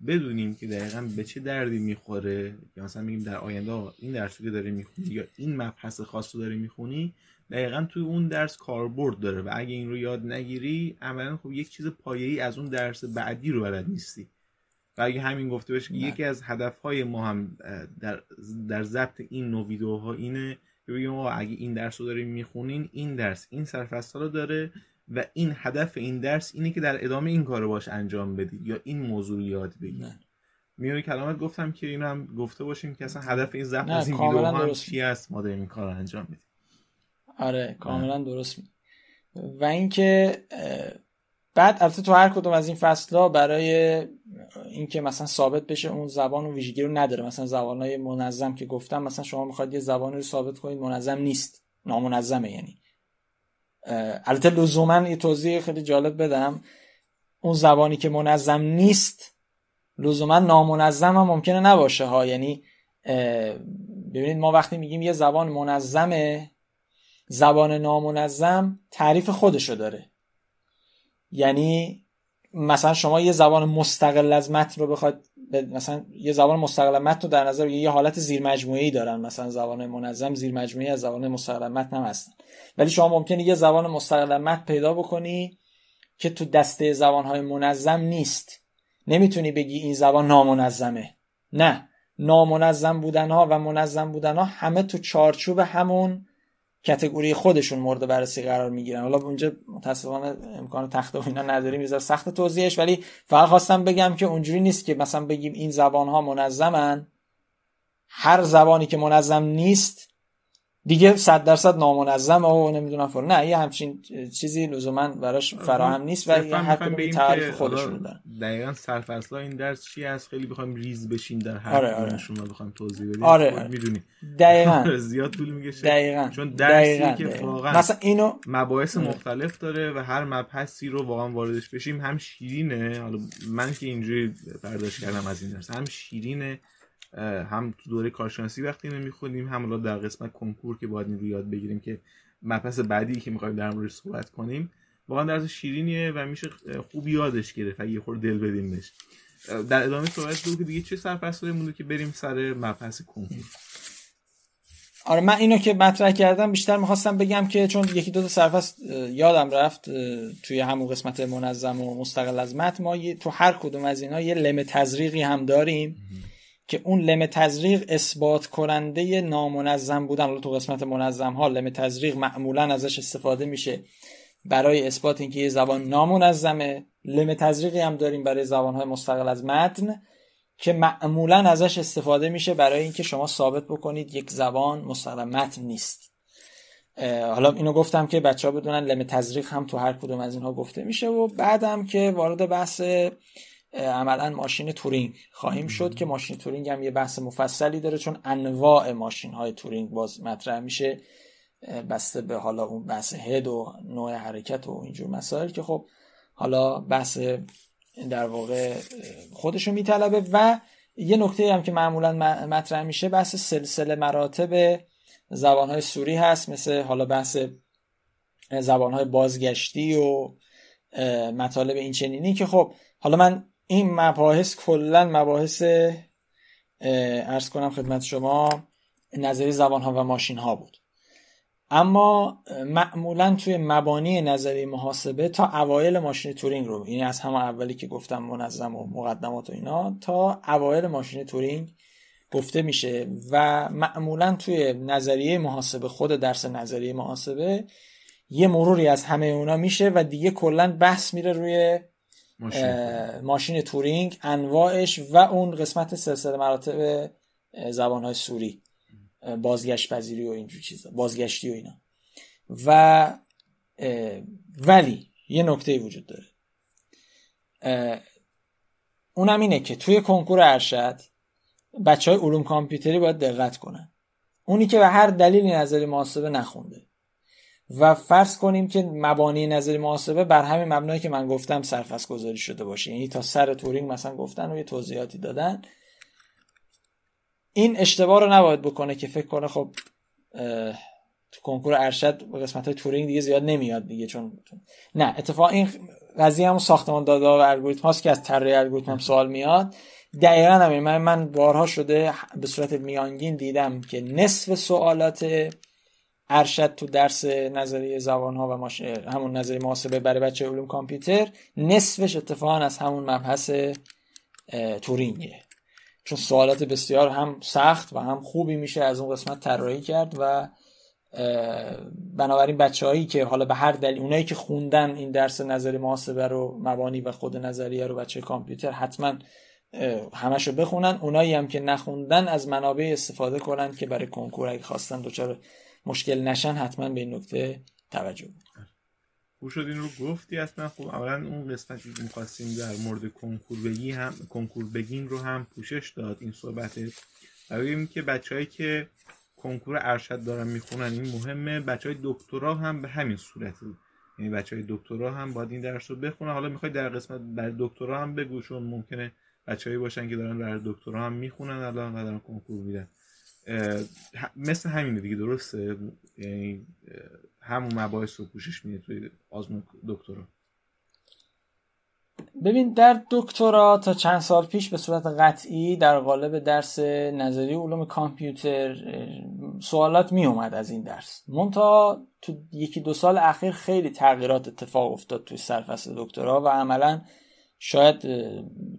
بدونیم که دقیقا به چه دردی می‌خوره. یا مثلا میگیم در آینده این درس که داری می‌خونی یا این مبحث خاص رو داری می‌خونی دقیقا توی اون درس کاربرد داره و اگه این رو یاد نگیری عملا خب یک چیز پایه‌ای از اون درس بعدی رو بلد نیستی. و اگه همین گفته بشه که یکی از هدفهای ما هم در در ضبط این نوع ویدیوها اینه بگیم اگه این درس رو داریم می‌خونین این درس این سرفصل رو داره و این هدف این درس اینه که در ادامه این کار باش انجام بدید یا این موضوع یاد بگیرید. میونه کلامت گفتم که اینو هم گفته باشیم که اصلا هدف این ضبط از این ویدیو هم چی است؟ ما داریم این کار رو انجام بدیم آره کاملا درست می و اینکه بعد البته تو هر کدوم از این فصلها برای اینکه مثلا ثابت بشه اون زبان و ویژگی رو نداره. مثلا زبانهای منظم که گفتم مثلا شما می‌خواید یه زبان رو ثابت کنید منظم نیست. نامنظمه یعنی. البته لزوما یه توضیح خیلی جالب بدم. اون زبانی که منظم نیست لزوما نامنظم هم ممکنه نباشه ها. یعنی ببینید ما وقتی میگیم یه زبان منظمه زبان نامنظم تعریف خودشو داره. یعنی مثلا شما یه زبان مستقل از متن رو بخواد مثلا یه زبان مستقل متن رو در نظر یه حالت زیر ای دارن مثلا زبان منظم زیر مجموعی از زبان مستقل متن هم ولی شما ممکنه یه زبان مستقل متن پیدا بکنی که تو دسته زبان های منظم نیست. نمی‌تونی بگی این زبان نامنظمه. نه. نامنظم بودن ها و منظم بودن ها همه تو چارچوب همون کتگوری خودشون مورد بررسی قرار می‌گیرن. حالا اونجا متاسفانه امکان تخته و اینا نداریم میذار سخت توضیحش ولی فقط خواستم بگم که اونجوری نیست که مثلا بگیم این زبان ها منظمن. هر زبانی که منظم نیست دیگه صد درصد نامنظم و نمی‌دونم فر نه یه همچین چیزی لزوما براش فراهم نیست و هر کدوم تعریف خودشون دارن. دقیقاً سرفصل این درس چی از خیلی بخوایم ریز بشیم در هر آره آره. رو بخوایم توضیح بدیم. آره, آره. می‌دونی دقیقاً. [laughs] زیاد طول می‌کشه. دقیقاً. چون درسی دقیقاً. که واقعا مثلا اینو مباحث مختلف داره و هر مبحثی رو واقعا واردش بشیم هم شیرینه. حالا من که اینجوری برداشت کردم از این درس هم شیرینه هم تو دوره کارشناسی وقتی اینو می‌خونیم هم در قسمت کنکور که باید این یاد بگیریم که مبحث بعدی که می‌خوایم در موردش صحبت کنیم واقعا درس شیرینیه و میشه خوب یادش گرفت اگه خور دل بدیم بهش در ادامه صحبت که دیگه چه سرفصلی مونده که بریم سر مبحث کنکور؟ آره من اینو که مطرح کردم بیشتر می‌خواستم بگم که چون یکی دو تا سرفصل یادم رفت توی همون قسمت منظم و مستقل از متن ما تو هر کدوم از اینا یه لم تزریقی هم داریم. که اون لم تزریق اثبات کننده نامنظم بودن تو قسمت منظم ها لم تزریق معمولا ازش استفاده میشه برای اثبات اینکه یه زبان نامنظمه. لم تزریقی هم داریم برای زبان های مستقل از متن که معمولا ازش استفاده میشه برای اینکه شما ثابت بکنید یک زبان مستقل متن نیست. حالا اینو گفتم که بچه ها بدونن لم تزریق هم تو هر کدوم از اینها گفته میشه و بعدم که وارد بحث عملا ماشین تورینگ خواهیم شد که ماشین تورینگ هم یه بحث مفصلی داره چون انواع ماشین های تورینگ باز مطرح میشه بسته به حالا اون بحث هد و نوع حرکت و اینجور مسائل که خب حالا بحث در واقع خودشو میطلبه و یه نکته هم که معمولا مطرح میشه بحث سلسله مراتب زبانهای سوری هست مثل حالا بحث زبانهای بازگشتی و مطالب این چنینی که خب حالا من این مباحث کلا مباحث ارز کنم خدمت شما نظری زبان ها و ماشین ها بود. اما معمولا توی مبانی نظری محاسبه تا اوایل ماشین تورینگ رو یعنی از همه اولی که گفتم منظم و مقدمات و اینا تا اوایل ماشین تورینگ گفته میشه و معمولا توی نظریه محاسبه خود درس نظریه محاسبه یه مروری از همه اونا میشه و دیگه کلا بحث میره روی ماشین, تورینگ انواعش و اون قسمت سلسله مراتب زبان های سوری. بازگشت پذیری و اینجور چیزا. بازگشتی و اینا. و ولی یه نکته وجود داره. اونم اینه که توی کنکور ارشد بچه های علوم کامپیوتری باید دقت کنن. اونی که به هر دلیلی نظری محاسبه نخونده. و فرض کنیم که مبانی نظری محاسبه بر همین مبنایی که من گفتم سرفصل گذاری شده باشه. یعنی تا سر تورینگ مثلا گفتن و یه توضیحاتی دادن. این اشتباه رو نباید بکنه که فکر کنه خب تو کنکور ارشد قسمت های تورینگ دیگه زیاد نمیاد دیگه چون نه اتفاق این قضیه هم ساختمان داده و الگوریتم هاست که از طراحی الگوریتم هم سوال میاد. دقیقا همین من من بارها شده به صورت میانگین دیدم که نصف سوالات ارشد تو درس نظریه زبان ها و ماش... همون نظریه محاسبه برای بچه علوم کامپیوتر نصفش اتفاقا از همون مبحث تورینگه. چون سوالات بسیار هم سخت و هم خوبی میشه از اون قسمت طراحی کرد و بنابراین بچههایی که حالا به هر دلیل اونایی که خوندن این درس نظری محاسبه رو مبانی و خود نظریه رو بچه کامپیوتر حتما همش رو بخونن. اونایی هم که نخوندن از منابع استفاده کنن که برای کنکور اگه خواستن دوچار مشکل نشن حتما به این نکته توجه خوب شد این رو گفتی اصلا. خب اولا اون قسمتی که می‌خواستیم در مورد کنکور بگی هم کنکور بگیم رو هم پوشش داد این صحبت. و که بچههایی که کنکور ارشد دارن می‌خونن این مهمه. بچه های دکترا هم به همین صورت یعنی بچه های دکترا هم باید این درس رو بخونن. حالا می‌خوای در قسمت بر دکترا هم بگو چون ممکنه بچههایی باشن که دارن برای دکترا هم می‌خونن الان و دارن کنکور میدن. مثل همینه دیگه درسته؟ یعنی همون مباحث رو پوشش میده توی آزمون دکترا. ببین در دکترا تا چند سال پیش به صورت قطعی در قالب درس نظری علوم کامپیوتر سوالات می اومد از این درس. مونتا تو یکی دو سال اخیر خیلی تغییرات اتفاق افتاد توی سرفصل دکترا و عملا شاید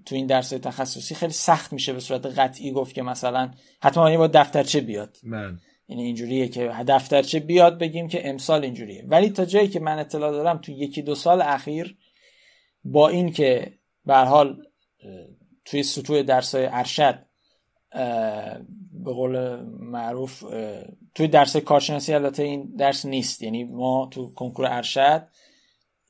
تو این درس تخصصی خیلی سخت میشه به صورت قطعی گفت که مثلا حتما با دفترچه بیاد. من. یعنی اینجوریه که دفترچه بیاد بگیم که امسال اینجوریه. ولی تا جایی که من اطلاع دارم تو یکی دو سال اخیر با این که به حال توی سطوح درس ارشد به قول معروف توی درس کارشناسی البته این درس نیست. یعنی ما تو کنکور ارشد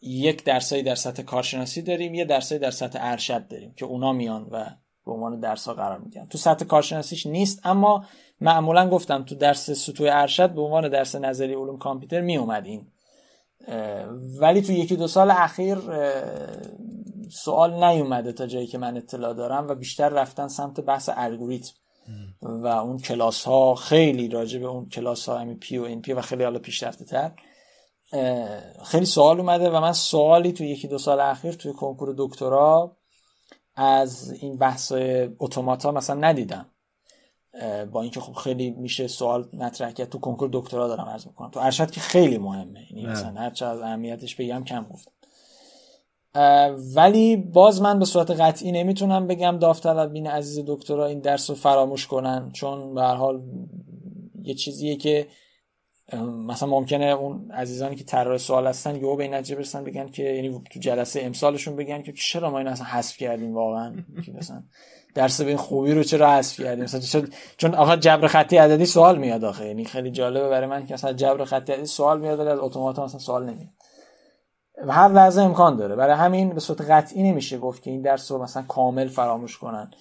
یک درسایی در سطح کارشناسی داریم یه درسایی در سطح ارشد داریم که اونا میان و به عنوان درس ها قرار می‌گیرن. تو سطح کارشناسیش نیست اما معمولا گفتم تو درس سطوح ارشد به عنوان درس نظری علوم کامپیوتر می اومد این ولی تو یکی دو سال اخیر سوال نیومده تا جایی که من اطلاع دارم و بیشتر رفتن سمت بحث الگوریتم. و اون کلاس ها خیلی راجع به اون کلاس ها P و NP و خیلی حالا پیشرفته تر. خیلی سوال اومده و من سوالی تو یکی دو سال اخیر توی کنکور دکترا از این بحث اتوماتا مثلا ندیدم. با اینکه خب خیلی میشه سوال مطرح کرد تو کنکور دکترا دارم عرض می‌کنم. تو ارشد که خیلی مهمه. یعنی مثلا هر چه از اهمیتش بگم کم گفتم. ولی باز من به صورت قطعی نمی‌تونم بگم داوطلبین عزیز دکترا این درس رو فراموش کنن چون به حال یه چیزیه که مثلا ممکنه اون عزیزانی که طراح سوال هستن یهو به این نتیجه برسن بگن که یعنی تو جلسه امسالشون بگن که چرا ما این اصلا حذف کردیم واقعا؟ [laughs] که مثلا درس به این خوبی رو چرا حذف کردیم؟ مثلا چون آقا جبر خطی عددی سوال میاد آخه. یعنی خیلی جالبه برای من که مثلا جبر خطی عددی سوال میاد ولی از اتومات مثلا سوال نمیاد. و هر لحظه امکان داره. برای همین به صورت قطعی نمیشه گفت که این درس رو مثلا کامل فراموش کنن.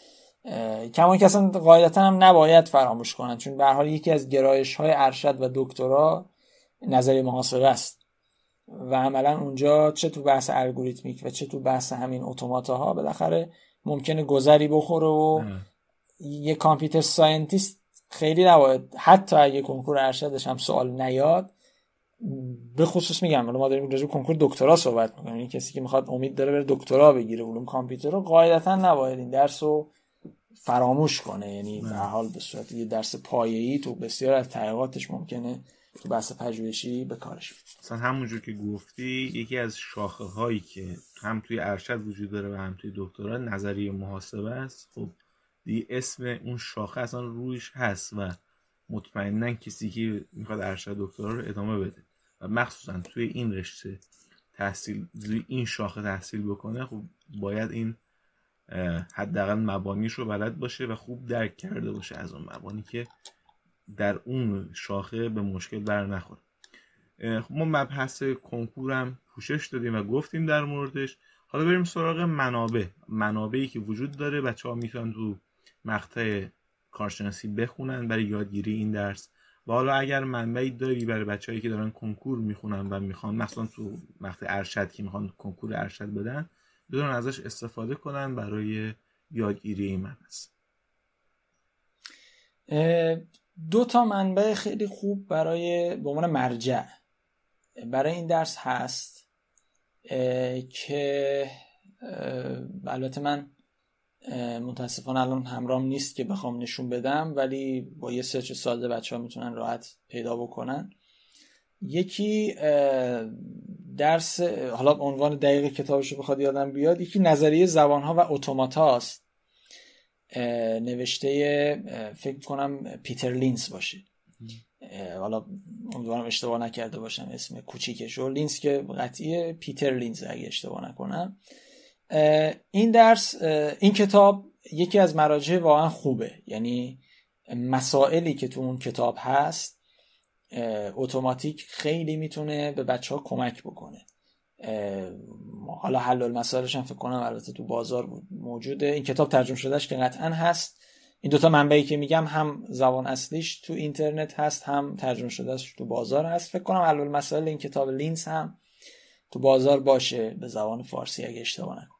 کما که اصلا قاعدتا هم نباید فراموش کنن چون به حال یکی از گرایش های ارشد و دکترا نظری محاسبه است. و عملا اونجا چه تو بحث الگوریتمیک و چه تو بحث همین اتوماتا ها بالاخره ممکنه گذری بخوره و یه computer scientist خیلی نباید حتی اگه کنکور ارشدش هم سوال نیاد به خصوص میگم ما داریم راجع کنکور دکترا صحبت می‌کنیم. این کسی که می‌خواد امید داره بره دکترا بگیره علوم کامپیوتر رو قاعدتا نباید این درس رو فراموش کنه. یعنی به حال به صورت یه درس پایه‌ای تو بسیار از تحقیقاتش ممکنه تو بحث پژوهشی به کارش مثلا همونجور که گفتی یکی از شاخه هایی که هم توی ارشد وجود داره و هم توی دکترا نظریه محاسبه است. خب دی اسم اون شاخه اصلا رویش هست و مطمئنا کسی که می‌خواد ارشد دکترا رو ادامه بده. و مخصوصا توی این رشته تحصیل توی این شاخه تحصیل بکنه خب باید این حداقل مبانیش رو بلد باشه و خوب درک کرده باشه از اون مبانی که در اون شاخه به مشکل بر نخوره ما مبحث کنکورم پوشش دادیم و گفتیم در موردش. حالا بریم سراغ منابع. منابعی که وجود داره. بچه ها می‌تونن تو مقطع کارشناسی بخونن برای یادگیری این درس. و حالا اگر منبعی داری برای بچههایی که دارن کنکور می‌خونن و می‌خوان مثلا تو مقطع ارشد که می‌خوان کنکور ارشد بدن بدون ازش استفاده کنن برای یادگیری این مبحث دو تا منبع خیلی خوب برای به عنوان مرجع برای این درس هست که البته من متاسفانه الان همرام نیست که بخوام نشون بدم ولی با یه سرچ ساده بچه ها می‌تونن راحت پیدا بکنن. یکی درس حالا عنوان دقیق کتابش رو بخواد یادم بیاد یکی نظریه زبان ها و اتوماتا است نوشته فکر کنم پیتر لینز باشه. حالا امیدوارم اشتباه نکرده باشم اسم کوچیکش و لینز که قطعیه پیتر لینز اگه اشتباه نکنم. این درس این کتاب یکی از مراجع واقعا خوبه. یعنی مسائلی که تو اون کتاب هست اتوماتیک خیلی می‌تونه به بچه ها کمک بکنه. حالا حل المسائلش هم فکر کنم البته تو بازار موجوده. این کتاب ترجمه شدهش که قطعا هست. این دوتا منبعی که میگم هم زبان اصلیش تو اینترنت هست هم ترجمه شدهش تو بازار هست. فکر کنم حل المسائل این کتاب لینز هم تو بازار باشه به زبان فارسی اگه اشتباه نکنم.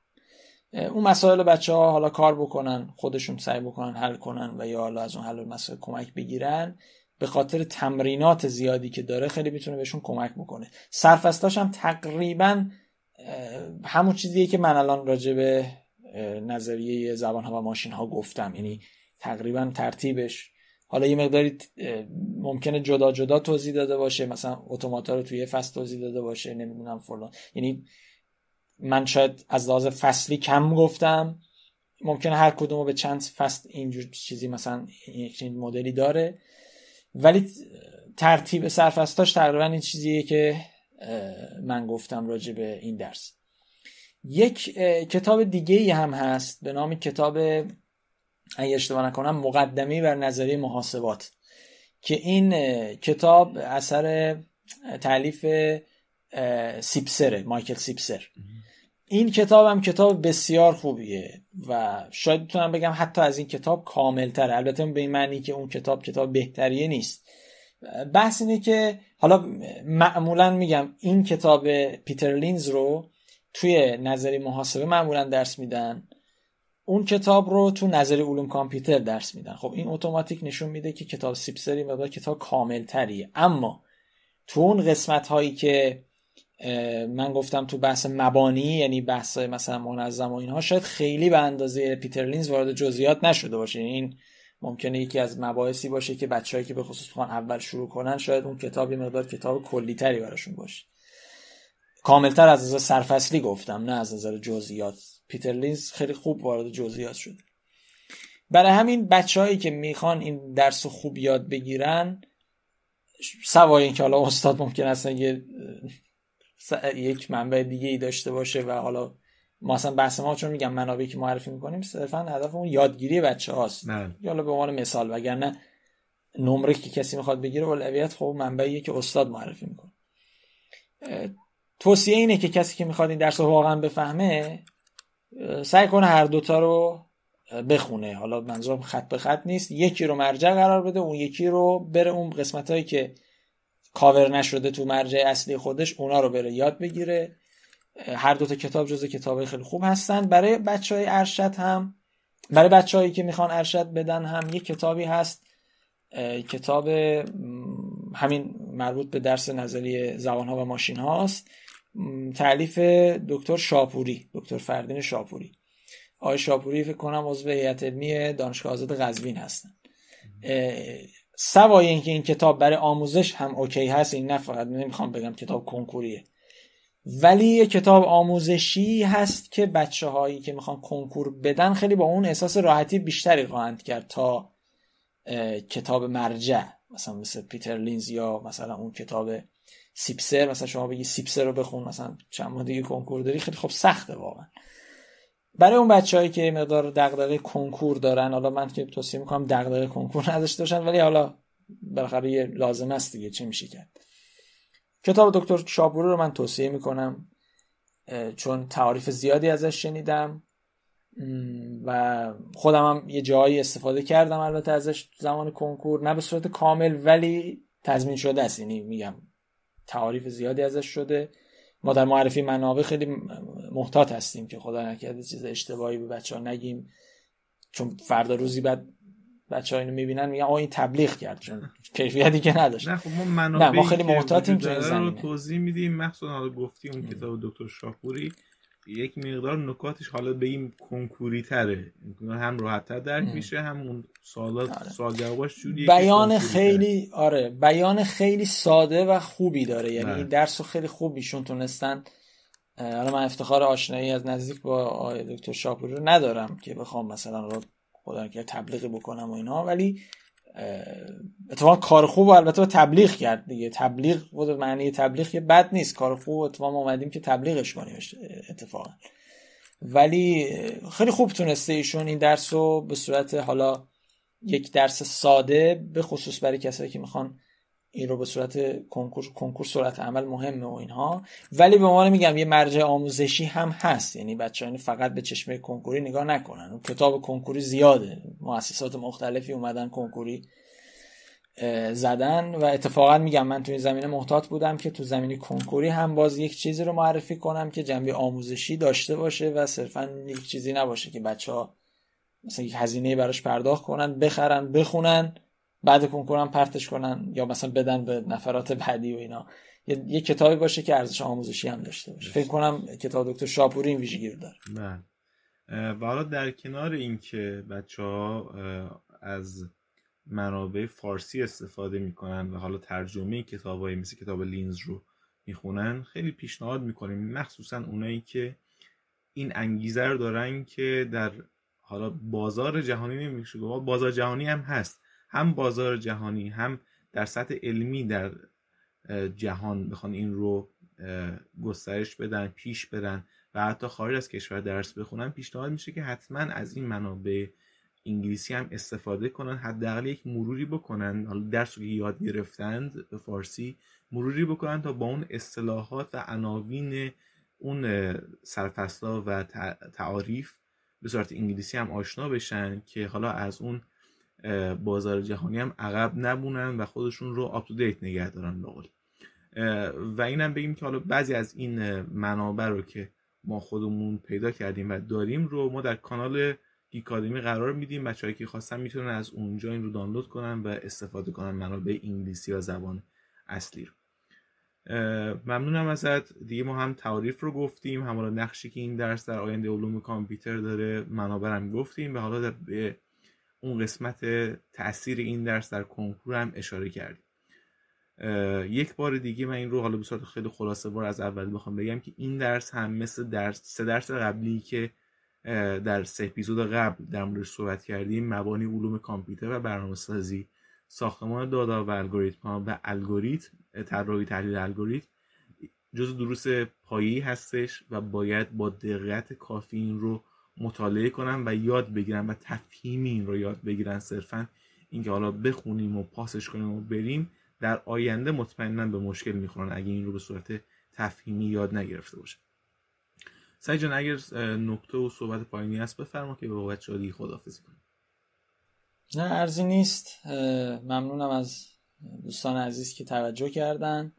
اون مسائل بچه ها حالا کار بکنن خودشون سعی بکنن حل کنن و یا حالا از اون حل مسائل کمک بگیرن. به خاطر تمرینات زیادی که داره خیلی می‌تونه بهشون کمک بکنه. سرفستاش هم تقریبا همون چیزیه که من الان راجع به نظریه زبان ها و ماشین ها گفتم. یعنی تقریبا ترتیبش. حالا یه مقداری ممکنه جدا جدا توضیح داده باشه. مثلا اتوماتا رو توی فصل توضیح داده باشه نمی‌دونم فلان. یعنی من شاید از لحاظ فصلی کم گفتم. ممکنه هر کدوم به چند فصل اینجور چیزی مثلا یک مدلی داره. ولی ترتیب سرفستاش تقریبا این چیزیه که من گفتم راجع به این درس. یک کتاب دیگه ای هم هست به نام کتاب اگه اشتباه نکنم مقدمی بر نظریه محاسبات که این کتاب اثر تعلیف سیپسره مایکل سیپسر. این کتاب هم کتاب بسیار خوبیه. و شاید بتونم بگم حتی از این کتاب کاملتر البته به این معنی که اون کتاب کتاب بهتریه نیست. بحث اینه که حالا معمولا میگم این کتاب پیتر لینز رو توی نظری محاسبه معمولا درس میدن. اون کتاب رو تو نظری علوم کامپیوتر درس میدن. خب این اتوماتیک نشون میده که کتاب سیپسری مقدار کتاب کامل تریه اما تو اون قسمت هایی که من گفتم تو بحث مبانی یعنی بحث مثلا منظم و اینها شاید خیلی به اندازه پیتر لینز وارد جزئیات نشده باشه. یعنی این ممکنه یکی از مباحثی باشه که بچههایی که به خصوص بخوان اول شروع کنن شاید اون کتاب مقدار کتاب کلی تری براشون باشه. کاملتر از نظر سرفصلی گفتم نه از نظر جزئیات. پیتر لینز خیلی خوب وارد جزئیات شده. برای همین بچههایی که می‌خوان این درس خوب یاد بگیرن سوای اینکه حالا استاد ممکن است یه یک منبع دیگه ای داشته باشه و حالا ما اصلا بحث ما چون میگم منابعی که معرفی می‌کنیم صرفا هدف اون یادگیری بچه هاست حالا به عنوان مثال وگرنه نمره که کسی می‌خواد بگیره اولویت خب منبعیه که استاد معرفی می‌کنه. توصیه اینه که کسی که می‌خواد این درس رو واقعا بفهمه سعی کنه هر دوتا رو بخونه. حالا منظورم خط به خط نیست. یکی رو مرجع قرار بده اون یکی رو بره اون قسمت هایی که کاور نشده تو مرجع اصلی خودش اونا رو بره یاد بگیره. هر دوتا کتاب جزو کتاب خیلی خوب هستن. برای بچه های ارشد هم برای بچه هایی که می‌خوان ارشد بدن هم یک کتابی هست کتاب همین مربوط به درس نظری زبان ها و ماشین هاست تعلیف دکتر شاپوری دکتر فردین شاپوری. آقای شاپوری فکر کنم عضو هیئت علمی دانشگاه آزاد قزوین هستن. سوای اینکه این کتاب برای آموزش هم اوکی هست این نه فقط نمی‌خوام بگم کتاب کنکوریه. ولی یه کتاب آموزشی هست که بچه هایی که می‌خوان کنکور بدن خیلی با اون احساس راحتی بیشتری خواهند کرد تا کتاب مرجع. مثلا مثل پیتر لینز یا مثلا اون کتاب سیپسر مثلا شما بگی سیپسر رو بخون مثلا چند دیگه کنکور داری خیلی خب سخته واقعا. برای اون بچههایی که مقدار دغدغه کنکور دارن حالا من که توصیه می‌کنم دغدغه کنکور نداشته باشن ولی حالا بالاخره لازم است دیگه چه میشه کرد؟ کتاب دکتر شاپوری رو من توصیه می‌کنم چون تعاریف زیادی ازش شنیدم و خودم هم یه جایی استفاده کردم البته ازش زمان کنکور نه به صورت کامل ولی تضمین شده است. یعنی میگم تعاریف زیادی ازش شده. ما در معرفی منابع خیلی محتاط هستیم که خدا نکرده چیز اشتباهی به بچه ها نگیم. چون فردا روزی بعد بچه ها اینو می‌بینن میگن آه این تبلیغ کرد. چون کیفیتی که نداشت. نه خب ما نه ما خیلی محتاطیم تو این رو توضیح میدیم. مخصوصا گفتی اون کتاب دکتر شاپوری. یک مقدار نکاتش حالا به این کنکوری تره. هم راحت تر درک میشه هم اون سوالات آره. سوال جوریه بیان خیلی آره بیان خیلی ساده و خوبی داره. یعنی این درس رو خیلی خوب ایشون تونستن. حالا من افتخار آشنایی از نزدیک با آقای دکتر شاپوری رو ندارم که بخوام مثلا رو خدا که تبلیغی بکنم و اینا ولی اتفاقا کار خوب البته تبلیغ کرد دیگه. تبلیغ بود معنی تبلیغ یه بد نیست. کار خوب اتفاقا اومدیم که تبلیغش کنیم اتفاقا. ولی خیلی خوب تونسته ایشون این درس رو به صورت حالا یک درس ساده به خصوص برای کسایی که می‌خوان این رو به صورت کنکور کنکور صورت عمل مهمه و اینها. ولی به عنوان میگم یه مرجع آموزشی هم هست. یعنی بچه فقط به چشمه کنکوری نگاه نکنن. کتاب کنکوری زیاده. مؤسسات مختلفی اومدن کنکوری زدن و اتفاقا میگم من تو این زمینه محتاط بودم که تو زمینه کنکوری هم باز یک چیزی رو معرفی کنم که جنبه آموزشی داشته باشه و صرفا یک چیزی نباشه که بچه ها مثلا یک هزینه براش پرداخت کنن بخرن بخونن. بعد کنکورم پرتش کنن یا مثلا بدن به نفرات بعدی و اینا. یه, یه کتابی باشه که ارزش آموزشی هم داشته باشه. فکر کنم کتاب دکتر شاپوری این ویژگی رو داره. بله. و حالا در کنار اینکه بچه ها از منابع فارسی استفاده می‌کنن و حالا ترجمه کتابایی مثل کتاب لینز رو می‌خونن خیلی پیشنهاد می‌کنیم. مخصوصا اونایی که این انگیزه رو دارن که در حالا بازار جهانی نمیشه بازار جهانی هم هست. هم بازار جهانی هم در سطح علمی در جهان بخوان این رو گسترش بدن پیش برن و حتی خارج از کشور درس بخونن پیشنهاد میشه که حتما از این منابع انگلیسی هم استفاده کنن حداقل یک مروری بکنن. حالا درس رو یاد گرفتند به فارسی مروری بکنن تا با اون اصطلاحات و عناوین اون سرفصلا و تعاریف به صورت انگلیسی هم آشنا بشن که حالا از اون بازار جهانی هم عقب نبونن و خودشون رو آپ دیت نگه دارن بقول و اینم بگیم که حالا بعضی از این منابع رو که ما خودمون پیدا کردیم و داریم رو ما در کانال گیکادمی قرار میدیم. بچه‌ای که خواستن می‌تونن از اونجا این رو دانلود کنن و استفاده کنن منابع انگلیسی یا زبان اصلی رو. ممنونم ازت. دیگه ما هم تعریف رو گفتیم. هم نقشی که این درس در آینده علوم کامپیوتر داره منابع هم گفتیم و حالا به اون قسمت تاثیر این درس در کنکور هم اشاره کردیم. یک بار دیگه من این رو حالا به صورت خیلی خلاصه بار از اول بخوام بگم که این درس هم مثل درس سه درس قبلی که در سه اپیزود قبل در موردش صحبت کردیم مبانی علوم کامپیوتر و برنامه سازی ساختمان دادا و الگوریتم و الگوریتم طراحی تحلیل الگوریتم جز دروس پایی هستش و باید با دقت کافی این رو مطالعه کنن و یاد بگیرن و تفهیم این رو یاد بگیرن صرفا اینکه حالا بخونیم و پاسش کنیم و بریم در آینده مطمئنا به مشکل می‌خورن اگه این رو به صورت تفهیمی یاد نگرفته باشه. سعی جان اگر نکته و صحبت پایینی هست بفرما که به بچه‌ها دیگه خداحافظی کنیم. نه ارزی نیست. ممنونم از دوستان عزیز که توجه کردن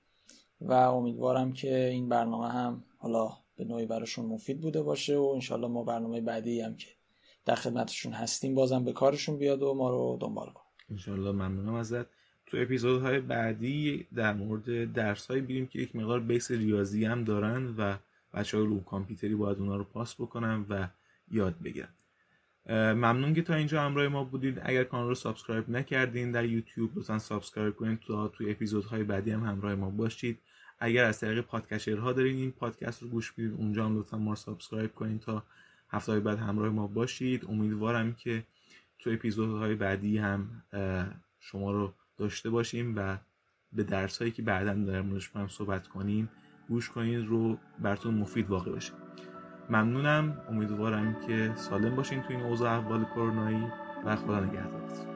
و امیدوارم که این برنامه هم حالا به نوعی براشون مفید بوده باشه و انشالله ما برنامه بعدی هم که در خدمتشون هستیم بازم به کارشون بیاد و ما رو دنبال کن انشالله ممنونم ازت. تو اپیزودهای بعدی در مورد درس های بیریم که یک مقدار بیس ریاضی هم دارن و بچه های علوم کامپیوتری باید اونا رو پاس بکنن و یاد بگیرن. ممنون که تا اینجا همراه ما بودید. اگر کانال رو subscribe نکردین در یوتیوب لطفا subscribe کنید تا توی اپیزودهای بعدی هم همراه ما باشید. اگر از طریق podcaster ها دارین این پادکست رو گوش می‌دید اونجا هم لطفا ما subscribe کنید تا هفته بعد همراه ما باشید. امیدوارم که تو اپیزودهای بعدی هم شما رو داشته باشیم و به درس هایی که بعدا در موردش هم صحبت کنیم گوش کنید رو براتون مفید واقع بشه. ممنونم. امیدوارم که سالم باشین تو این اوضاع احوال کرونایی و خدا نگهدارتون.